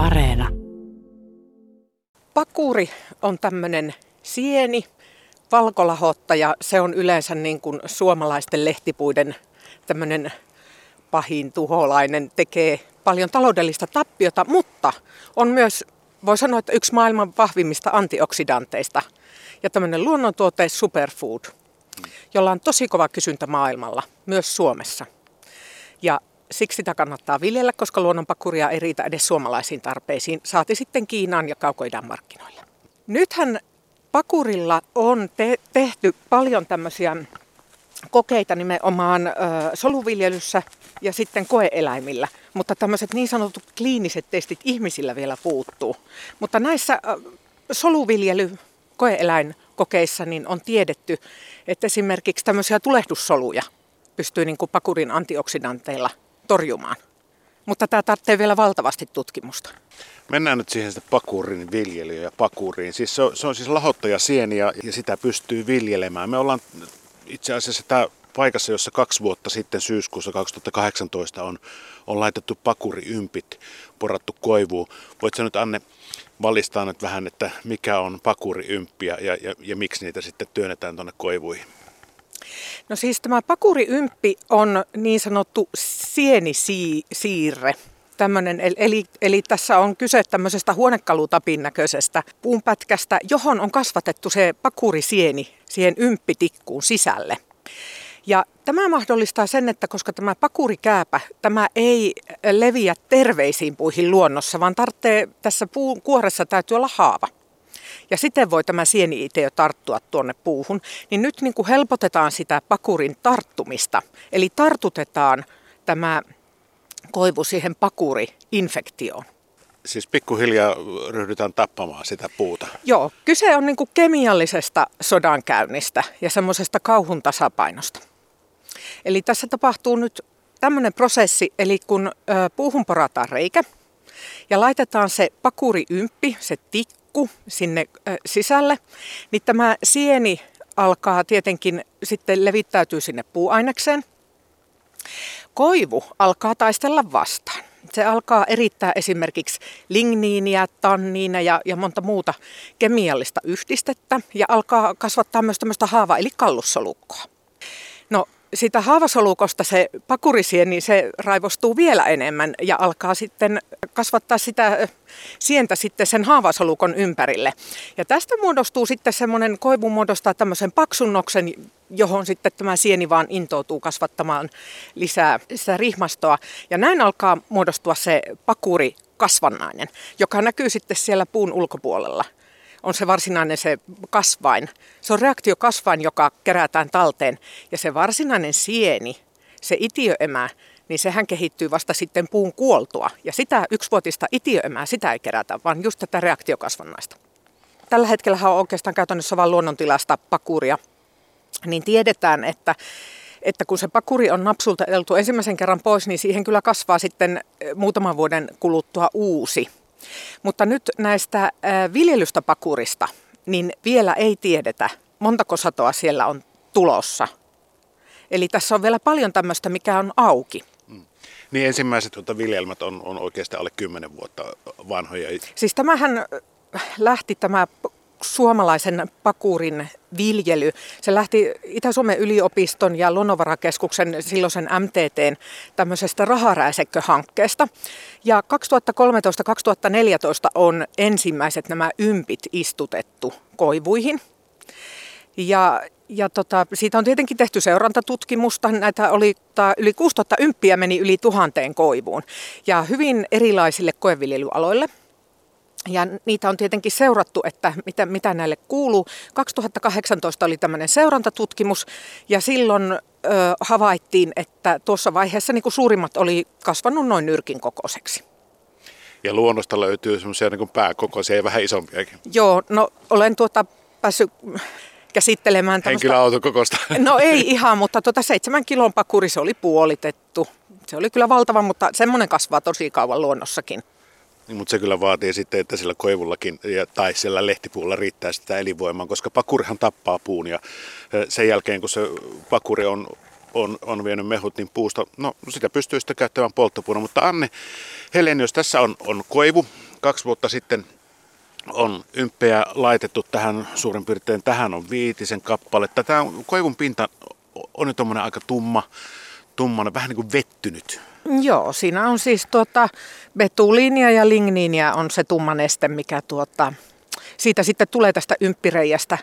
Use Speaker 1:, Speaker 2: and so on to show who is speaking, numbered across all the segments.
Speaker 1: Areena.
Speaker 2: Pakuri on tämmöinen sieni, valkolahottaja. Se on yleensä niin kuin suomalaisten lehtipuiden tämmöinen pahin tuholainen, tekee paljon taloudellista tappiota, mutta on myös, voi sanoa, että yksi maailman vahvimmista antioksidanteista ja tämmöinen luonnontuote superfood, jolla on tosi kova kysyntä maailmalla, myös Suomessa. Ja siksi sitä kannattaa viljellä, koska luonnonpakuria ei riitä edes suomalaisiin tarpeisiin, saati sitten Kiinaan ja kaukoidän markkinoille. Nythän pakurilla on te- tehty paljon tämmöisiä kokeita nimenomaan ö, soluviljelyssä ja sitten koeeläimillä, mutta tämmöiset niin sanotut kliiniset testit ihmisillä vielä puuttuu. Mutta näissä ö, soluviljely koeeläinkokeissa niin on tiedetty, että esimerkiksi tämmöisiä tulehdussoluja pystyy niin kuin pakurin antioksidanteilla torjumaan. Mutta tämä tarvitsee vielä valtavasti tutkimusta.
Speaker 3: Mennään nyt siihen sitten pakurin viljelyyn ja pakuriin. Siis se, on, se on siis lahottajasieni ja, ja sitä pystyy viljelemään. Me ollaan itse asiassa tämä paikassa, jossa kaksi vuotta sitten syyskuussa 2018 on, on laitettu pakuriympit, porattu koivuun. Voitko nyt Anne valistaa nyt vähän, että mikä on pakuriymppi ja, ja, ja, ja miksi niitä sitten työnnetään tuonne koivuihin?
Speaker 2: No siis tämä pakuriymppi on niin sanottu sienisiirre. Tämmönen, eli, eli tässä on kyse tämmöisestä huonekalutapin näköisestä puunpätkästä, johon on kasvatettu se pakurisieni siihen ymppitikkuun sisälle. Ja tämä mahdollistaa sen, että koska tämä pakurikääpä, tämä ei leviä terveisiin puihin luonnossa, vaan tarvitsee tässä puun kuoressa täytyy olla haava ja sitten voi tämä sieni-ite jo tarttua tuonne puuhun, niin nyt niin kuin helpotetaan sitä pakurin tarttumista. Eli tartutetaan tämä koivu siihen pakuri-infektioon.
Speaker 3: Siis pikkuhiljaa ryhdytään tappamaan sitä puuta.
Speaker 2: Joo, kyse on niin kuin kemiallisesta sodankäynnistä ja semmoisesta kauhun tasapainosta. Eli tässä tapahtuu nyt tämmöinen prosessi, eli kun ö, puuhun porataan reikä ja laitetaan se pakuriymppi, se tikku, tikku sinne sisälle, niin tämä sieni alkaa tietenkin sitten levittäytyy sinne puuainekseen. Koivu alkaa taistella vastaan. Se alkaa erittää esimerkiksi ligniiniä, tanniina ja, ja monta muuta kemiallista yhdistettä ja alkaa kasvattaa myös tämmöistä haava- eli kallussolukkoa. Sitä haavasolukosta se pakurisien, niin se raivostuu vielä enemmän ja alkaa sitten kasvattaa sitä sientä sitten sen haavasolukon ympärille. Ja tästä muodostuu sitten semmoinen, koivu muodostaa tämmöisen paksunnoksen, johon sitten tämä sieni vaan intoutuu kasvattamaan lisää, lisää rihmastoa. Ja näin alkaa muodostua se pakuri kasvannainen, joka näkyy sitten siellä puun ulkopuolella on se varsinainen se kasvain. Se on reaktiokasvain, joka kerätään talteen. Ja se varsinainen sieni, se itiöemä, niin sehän kehittyy vasta sitten puun kuoltua. Ja sitä yksivuotista itiöemää, sitä ei kerätä, vaan just tätä reaktiokasvannaista. Tällä hetkellä on oikeastaan käytännössä vain luonnontilasta pakuria. Niin tiedetään, että että kun se pakuri on napsulta eltu ensimmäisen kerran pois, niin siihen kyllä kasvaa sitten eh, muutaman vuoden kuluttua uusi mutta nyt näistä viljelystä pakurista, niin vielä ei tiedetä, montako satoa siellä on tulossa. Eli tässä on vielä paljon tämmöistä, mikä on auki. Mm.
Speaker 3: Niin ensimmäiset tuota viljelmät on, on oikeastaan alle 10 vuotta vanhoja.
Speaker 2: Siis tämähän lähti tämä suomalaisen pakurin viljely. Se lähti Itä-Suomen yliopiston ja Luonnonvarakeskuksen silloisen MTTn tämmöisestä raharäisekköhankkeesta. Ja 2013-2014 on ensimmäiset nämä ympit istutettu koivuihin. Ja, ja tota, siitä on tietenkin tehty seurantatutkimusta. Näitä oli, yli 6000 ymppiä meni yli tuhanteen koivuun ja hyvin erilaisille koeviljelyaloille – ja niitä on tietenkin seurattu, että mitä, mitä näille kuuluu. 2018 oli tämmöinen seurantatutkimus ja silloin ö, havaittiin, että tuossa vaiheessa niin kuin suurimmat oli kasvanut noin nyrkin kokoiseksi.
Speaker 3: Ja luonnosta löytyy semmoisia niin pääkokoisia ja vähän isompiakin.
Speaker 2: Joo, no olen tuota päässyt käsittelemään
Speaker 3: tämmöistä... Henkilöautokokosta.
Speaker 2: No ei ihan, mutta tuota seitsemän kilon pakuri se oli puolitettu. Se oli kyllä valtava, mutta semmoinen kasvaa tosi kauan luonnossakin.
Speaker 3: Niin, mutta se kyllä vaatii sitten, että sillä koivullakin tai sillä lehtipuulla riittää sitä elinvoimaa, koska pakurihan tappaa puun ja sen jälkeen kun se pakuri on, on, on vienyt mehut, niin puusta, no sitä pystyy sitten käyttämään polttopuuna. Mutta Anne Helenius, tässä on, on koivu kaksi vuotta sitten on ympejä laitettu tähän suurin piirtein, tähän on viitisen kappaletta. Tämä koivun pinta on nyt aika tumma, tummana, vähän niin kuin vettynyt.
Speaker 2: Joo, siinä on siis tuota, betuliinia ja ligniinia on se tumma neste, mikä tuota, siitä sitten tulee tästä ymppireijästä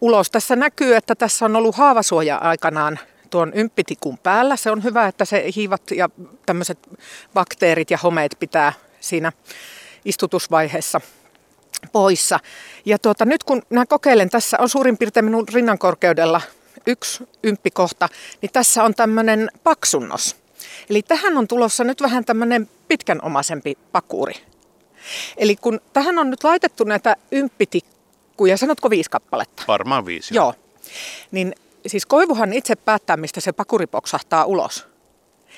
Speaker 2: ulos. Tässä näkyy, että tässä on ollut haavasuoja aikanaan tuon ymppitikun päällä. Se on hyvä, että se hiivat ja tämmöiset bakteerit ja homeet pitää siinä istutusvaiheessa poissa. Ja tuota, nyt kun mä kokeilen, tässä on suurin piirtein minun rinnan korkeudella yksi ymppikohta, niin tässä on tämmöinen paksunnos. Eli tähän on tulossa nyt vähän tämmöinen pitkänomaisempi pakuri. Eli kun tähän on nyt laitettu näitä ymppitikkuja, sanotko viisi kappaletta?
Speaker 3: Varmaan viisi.
Speaker 2: Joo. Niin siis koivuhan itse päättää, mistä se pakuri poksahtaa ulos.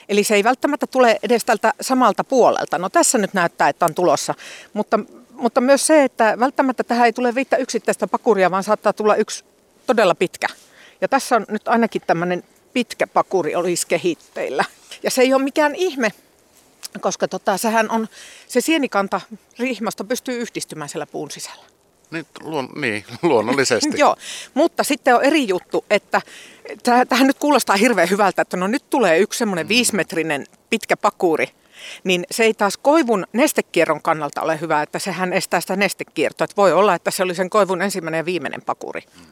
Speaker 2: Eli se ei välttämättä tule edes tältä samalta puolelta. No tässä nyt näyttää, että on tulossa. Mutta, mutta myös se, että välttämättä tähän ei tule viittä yksittäistä pakuria, vaan saattaa tulla yksi todella pitkä. Ja tässä on nyt ainakin tämmöinen pitkä pakuri olisi kehitteillä. Ja se ei ole mikään ihme, koska tota, sehän on, se sienikanta rihmasta pystyy yhdistymään siellä puun sisällä.
Speaker 3: Niin, luon, niin luonnollisesti.
Speaker 2: Joo, mutta sitten on eri juttu, että tähän nyt kuulostaa hirveän hyvältä, että no nyt tulee yksi semmoinen mm. viisimetrinen pitkä pakuri, niin se ei taas koivun nestekierron kannalta ole hyvä, että sehän estää sitä nestekiertoa. Että voi olla, että se oli sen koivun ensimmäinen ja viimeinen pakuri. Mm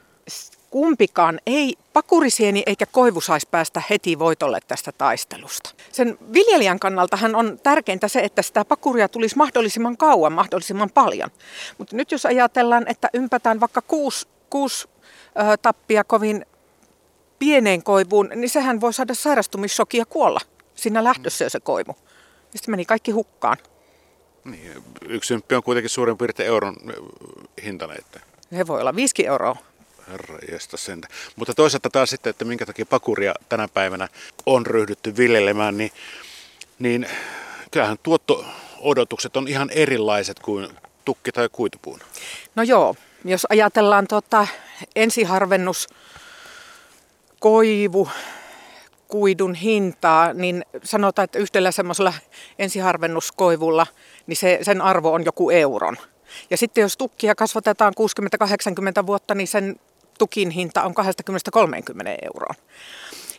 Speaker 2: kumpikaan ei, pakurisieni eikä koivu saisi päästä heti voitolle tästä taistelusta. Sen viljelijän kannaltahan on tärkeintä se, että sitä pakuria tulisi mahdollisimman kauan, mahdollisimman paljon. Mutta nyt jos ajatellaan, että ympätään vaikka kuusi, kuusi ö, tappia kovin pieneen koivuun, niin sehän voi saada sairastumissokia kuolla siinä lähdössä jo se koivu. Sitten meni kaikki hukkaan.
Speaker 3: Niin, yksi ymppi on kuitenkin suurin piirtein euron hintainen. Että...
Speaker 2: Se voi olla 5 euroa
Speaker 3: herra sen. Mutta toisaalta taas sitten, että minkä takia pakuria tänä päivänä on ryhdytty viljelemään, niin, niin kyllähän tuotto-odotukset on ihan erilaiset kuin tukki- tai kuitupuun.
Speaker 2: No joo, jos ajatellaan tota ensiharvennus, koivu, kuidun hintaa, niin sanotaan, että yhdellä semmoisella ensiharvennuskoivulla, niin se, sen arvo on joku euron. Ja sitten jos tukkia kasvatetaan 60-80 vuotta, niin sen tukin hinta on 20-30 euroa.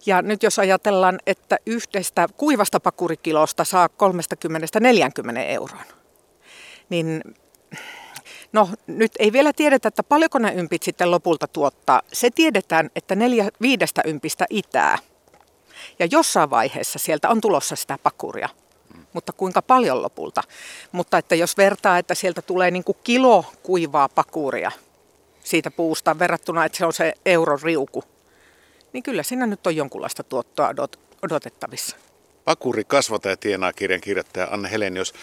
Speaker 2: Ja nyt jos ajatellaan, että yhdestä kuivasta pakurikilosta saa 30-40 euroa, niin no nyt ei vielä tiedetä, että paljonko ne ympit sitten lopulta tuottaa. Se tiedetään, että neljä, viidestä ympistä itää. Ja jossain vaiheessa sieltä on tulossa sitä pakuria. Mutta kuinka paljon lopulta? Mutta että jos vertaa, että sieltä tulee niin kuin kilo kuivaa pakuria, siitä puusta verrattuna, että se on se euron riuku, niin kyllä siinä nyt on jonkunlaista tuottoa odot- odotettavissa.
Speaker 3: Pakuri kasvataja tienaa kirjan kirjoittaja Anne Helenius.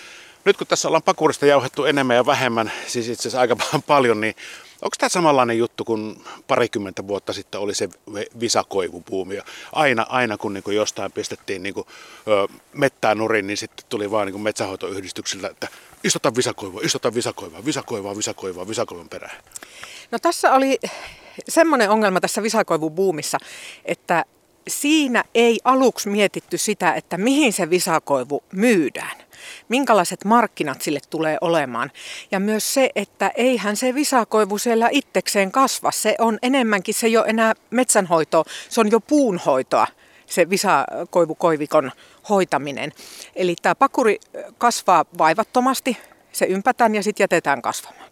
Speaker 3: Nyt kun tässä ollaan pakurista jauhettu enemmän ja vähemmän, siis itse asiassa aika paljon, niin onko tämä samanlainen juttu kuin parikymmentä vuotta sitten oli se visakoivupuumi? Aina, aina kun niin kuin jostain pistettiin niin kuin, ö, mettää nurin, niin sitten tuli vaan niin metsähoitoyhdistyksiltä, että istota visakoivua, istota visakoivua, visakoivua, visakoivua, visakoivun perään.
Speaker 2: No tässä oli semmoinen ongelma tässä visakoivubuumissa, että siinä ei aluksi mietitty sitä, että mihin se visakoivu myydään. Minkälaiset markkinat sille tulee olemaan. Ja myös se, että eihän se visakoivu siellä itsekseen kasva. Se on enemmänkin, se ole enää metsänhoitoa, se on jo puunhoitoa se visakoivukoivikon hoitaminen. Eli tämä pakuri kasvaa vaivattomasti, se ympätään ja sitten jätetään kasvamaan.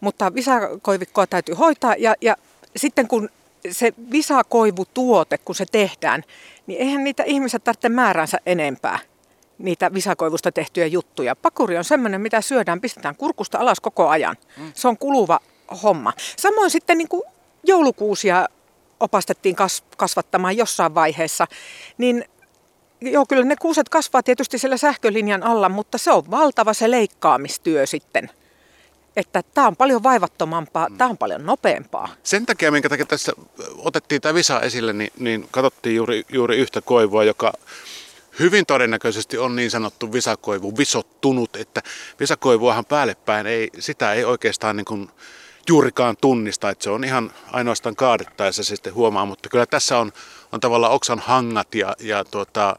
Speaker 2: Mutta visakoivikkoa täytyy hoitaa ja, ja sitten kun se visakoivutuote, kun se tehdään, niin eihän niitä ihmiset tarvitse määränsä enempää niitä visakoivusta tehtyjä juttuja. Pakuri on semmoinen, mitä syödään, pistetään kurkusta alas koko ajan. Mm. Se on kuluva homma. Samoin sitten niin kuin joulukuusia opastettiin kasvattamaan jossain vaiheessa, niin joo, kyllä ne kuuset kasvaa tietysti siellä sähkölinjan alla, mutta se on valtava se leikkaamistyö sitten että tämä on paljon vaivattomampaa, mm. tämä on paljon nopeampaa.
Speaker 3: Sen takia, minkä takia tässä otettiin tämä visa esille, niin, niin katsottiin juuri, juuri yhtä koivua, joka hyvin todennäköisesti on niin sanottu visakoivu visottunut, että visakoivuahan päälle päin ei, sitä ei oikeastaan niin kuin juurikaan tunnista, että se on ihan ainoastaan kaadettaessa se sitten huomaa, mutta kyllä tässä on, on tavallaan oksan hangat ja, ja tuota,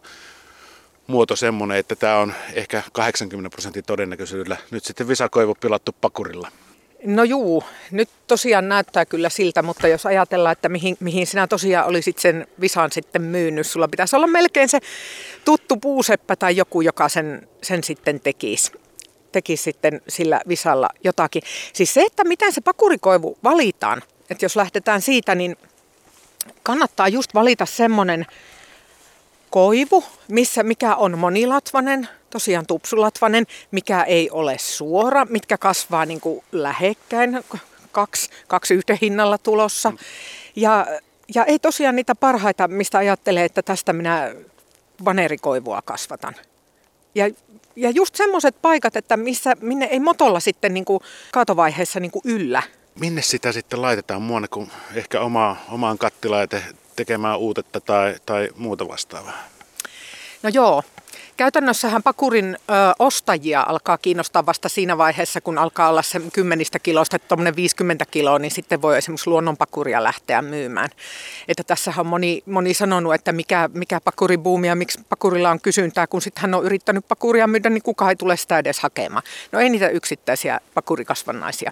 Speaker 3: muoto semmoinen, että tämä on ehkä 80 prosentin todennäköisyydellä nyt sitten visakoivu pilattu pakurilla.
Speaker 2: No juu, nyt tosiaan näyttää kyllä siltä, mutta jos ajatellaan, että mihin, mihin sinä tosiaan olisit sen visan sitten myynyt, sulla pitäisi olla melkein se tuttu puuseppä tai joku, joka sen, sen sitten tekisi tekisi sitten sillä visalla jotakin. Siis se, että miten se pakurikoivu valitaan, että jos lähdetään siitä, niin kannattaa just valita semmoinen koivu, missä, mikä on monilatvanen, tosiaan tupsulatvanen, mikä ei ole suora, mitkä kasvaa niin kuin lähekkäin, kaksi, kaksi yhden hinnalla tulossa. Ja, ja ei tosiaan niitä parhaita, mistä ajattelee, että tästä minä vanerikoivua kasvatan. Ja, ja just semmoiset paikat, että missä, minne ei motolla sitten niin kuin kaatovaiheessa niin kuin yllä.
Speaker 3: Minne sitä sitten laitetaan muuanne kuin ehkä omaa, omaan kattilaan te, tekemään uutetta tai, tai muuta vastaavaa?
Speaker 2: No joo, Käytännössähän pakurin ö, ostajia alkaa kiinnostaa vasta siinä vaiheessa, kun alkaa olla se kymmenistä kilosta, tuommoinen 50 kiloa, niin sitten voi esimerkiksi luonnonpakuria lähteä myymään. Että tässä on moni, moni sanonut, että mikä, mikä pakuribuumi ja miksi pakurilla on kysyntää, kun sitten hän on yrittänyt pakuria myydä, niin kukaan ei tule sitä edes hakemaan. No ei niitä yksittäisiä pakurikasvannaisia.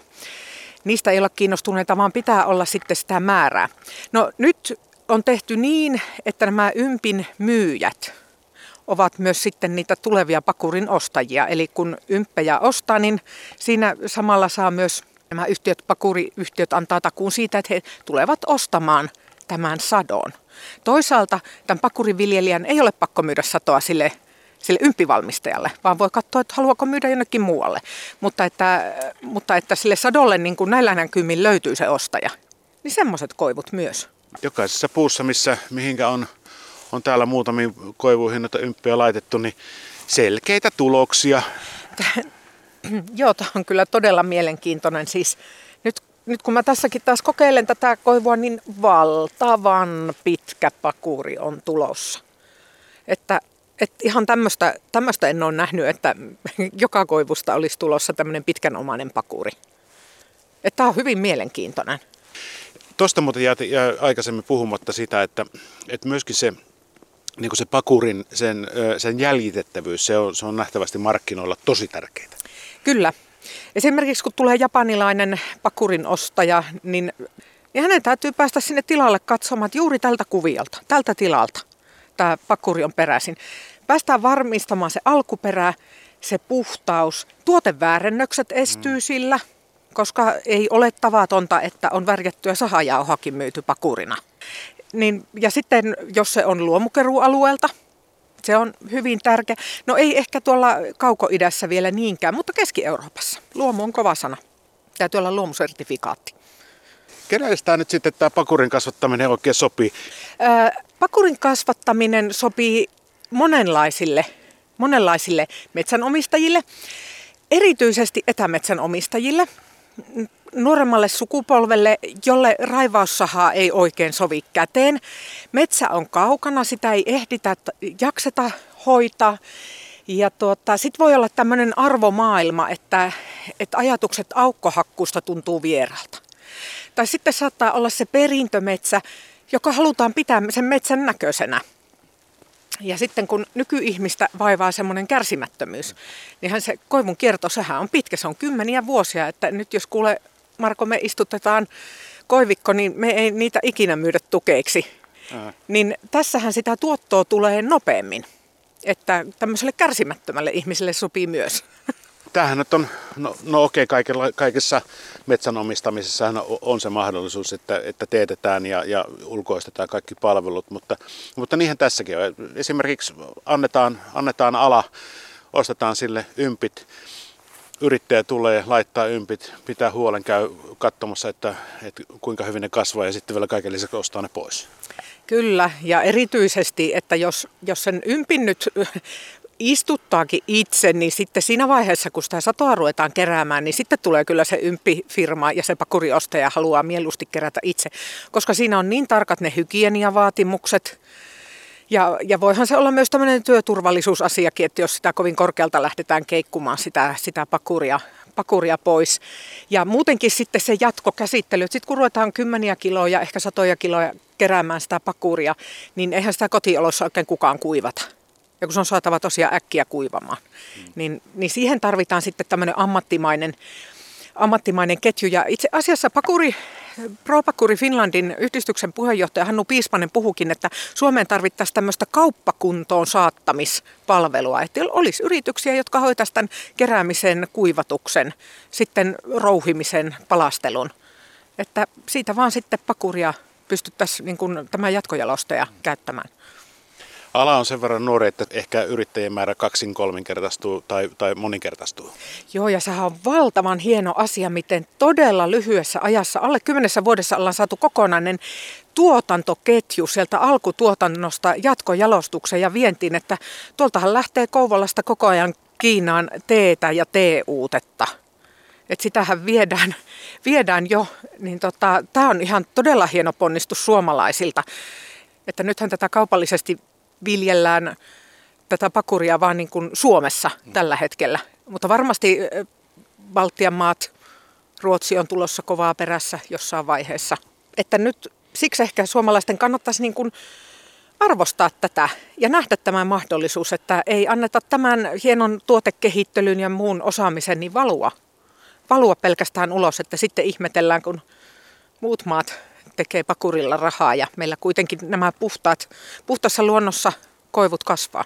Speaker 2: Niistä ei olla kiinnostuneita, vaan pitää olla sitten sitä määrää. No nyt on tehty niin, että nämä ympin myyjät, ovat myös sitten niitä tulevia pakurin ostajia. Eli kun ymppejä ostaa, niin siinä samalla saa myös nämä yhtiöt, pakuriyhtiöt antaa takuun siitä, että he tulevat ostamaan tämän sadon. Toisaalta tämän pakuriviljelijän ei ole pakko myydä satoa sille, sille ympivalmistajalle, vaan voi katsoa, että haluaako myydä jonnekin muualle. Mutta että, mutta että sille sadolle niin kuin näillä näkymin löytyy se ostaja, niin semmoiset koivut myös.
Speaker 3: Jokaisessa puussa, missä mihinkä on on täällä muutamiin koivuihin noita ymppiä laitettu, niin selkeitä tuloksia.
Speaker 2: Joo, tämä on kyllä todella mielenkiintoinen. Siis nyt, nyt kun mä tässäkin taas kokeilen tätä koivua, niin valtavan pitkä pakuri on tulossa. Että, että ihan tämmöistä en ole nähnyt, että joka koivusta olisi tulossa tämmöinen pitkänomainen pakuri. Että tämä on hyvin mielenkiintoinen.
Speaker 3: Tuosta muuten jää, jää aikaisemmin puhumatta sitä, että, että myöskin se niin kuin se pakurin, sen, sen jäljitettävyys, se on, se on nähtävästi markkinoilla tosi tärkeää.
Speaker 2: Kyllä. Esimerkiksi kun tulee japanilainen pakurin ostaja, niin, niin hänen täytyy päästä sinne tilalle katsomaan, että juuri tältä kuviolta, tältä tilalta tämä pakuri on peräisin. Päästään varmistamaan se alkuperä, se puhtaus. Tuoteväärennökset estyy mm. sillä, koska ei ole tavatonta, että on värjättyä sahajauhakin myyty pakurina. Niin, ja sitten jos se on luomukerualueelta, se on hyvin tärkeä. No ei ehkä tuolla kaukoidässä vielä niinkään, mutta Keski-Euroopassa. Luomu on kova sana. Täytyy olla luomusertifikaatti.
Speaker 3: Kenelle tämä nyt sitten tämä pakurin kasvattaminen oikein sopii?
Speaker 2: Ää, pakurin kasvattaminen sopii monenlaisille, monenlaisille metsänomistajille, erityisesti etämetsänomistajille nuoremmalle sukupolvelle, jolle raivaussahaa ei oikein sovi käteen. Metsä on kaukana, sitä ei ehditä, jakseta hoitaa. Ja tuota, sitten voi olla tämmöinen arvomaailma, että, että ajatukset aukkohakkuusta tuntuu vieralta. Tai sitten saattaa olla se perintömetsä, joka halutaan pitää sen metsän näköisenä. Ja sitten kun nykyihmistä vaivaa semmoinen kärsimättömyys, niin se koivun kierto, sehän on pitkä, se on kymmeniä vuosia, että nyt jos kuule Marko, me istutetaan koivikko, niin me ei niitä ikinä myydä tukeiksi. Ää. Niin tässähän sitä tuottoa tulee nopeammin. Että tämmöiselle kärsimättömälle ihmiselle sopii myös.
Speaker 3: Tämähän nyt on, no, no okei, okay, kaikessa metsänomistamisessa on, on se mahdollisuus, että, että teetetään ja, ja ulkoistetaan kaikki palvelut, mutta, mutta niinhän tässäkin on. Esimerkiksi annetaan, annetaan ala, ostetaan sille ympit, yrittäjä tulee, laittaa ympit, pitää huolen, käy katsomassa, että, että kuinka hyvin ne kasvaa ja sitten vielä kaiken lisäksi ostaa ne pois.
Speaker 2: Kyllä, ja erityisesti, että jos, jos sen ympin nyt istuttaakin itse, niin sitten siinä vaiheessa, kun sitä satoa ruvetaan keräämään, niin sitten tulee kyllä se ympifirma ja se pakuriostaja haluaa mieluusti kerätä itse, koska siinä on niin tarkat ne hygieniavaatimukset, ja, ja voihan se olla myös tämmöinen työturvallisuusasiakin, että jos sitä kovin korkealta lähdetään keikkumaan sitä, sitä pakuria, pakuria pois. Ja muutenkin sitten se jatkokäsittely, sitten kun ruvetaan kymmeniä kiloja, ehkä satoja kiloja keräämään sitä pakuria, niin eihän sitä kotiolossa oikein kukaan kuivata. Ja kun se on saatava tosiaan äkkiä kuivamaan, mm. niin, niin siihen tarvitaan sitten tämmöinen ammattimainen, ammattimainen ketju. Ja itse asiassa Pakuri ProPakuri Finlandin yhdistyksen puheenjohtaja Hannu Piispanen puhukin, että Suomeen tarvittaisiin tämmöistä kauppakuntoon saattamispalvelua. Että olisi yrityksiä, jotka hoitaisivat tämän keräämisen, kuivatuksen, sitten rouhimisen, palastelun. Että siitä vaan sitten pakuria pystyttäisiin niin kuin, tämä jatkojalostaja käyttämään.
Speaker 3: Ala on sen verran nuori, että ehkä yrittäjien määrä kaksin kolminkertaistuu tai, tai moninkertaistuu.
Speaker 2: Joo, ja sehän on valtavan hieno asia, miten todella lyhyessä ajassa, alle kymmenessä vuodessa ollaan saatu kokonainen tuotantoketju sieltä alkutuotannosta jatkojalostukseen ja vientiin, että tuoltahan lähtee Kouvolasta koko ajan Kiinaan teetä ja teeuutetta. Että sitähän viedään, viedään jo, niin tota, tämä on ihan todella hieno ponnistus suomalaisilta. Että nythän tätä kaupallisesti viljellään tätä pakuria vaan niin kuin Suomessa mm. tällä hetkellä. Mutta varmasti Baltian maat, Ruotsi on tulossa kovaa perässä jossain vaiheessa. Että nyt siksi ehkä suomalaisten kannattaisi niin kuin arvostaa tätä ja nähdä tämä mahdollisuus, että ei anneta tämän hienon tuotekehittelyn ja muun osaamisen niin valua, valua pelkästään ulos, että sitten ihmetellään, kun muut maat tekee pakurilla rahaa ja meillä kuitenkin nämä puhtaat, puhtaassa luonnossa koivut kasvaa.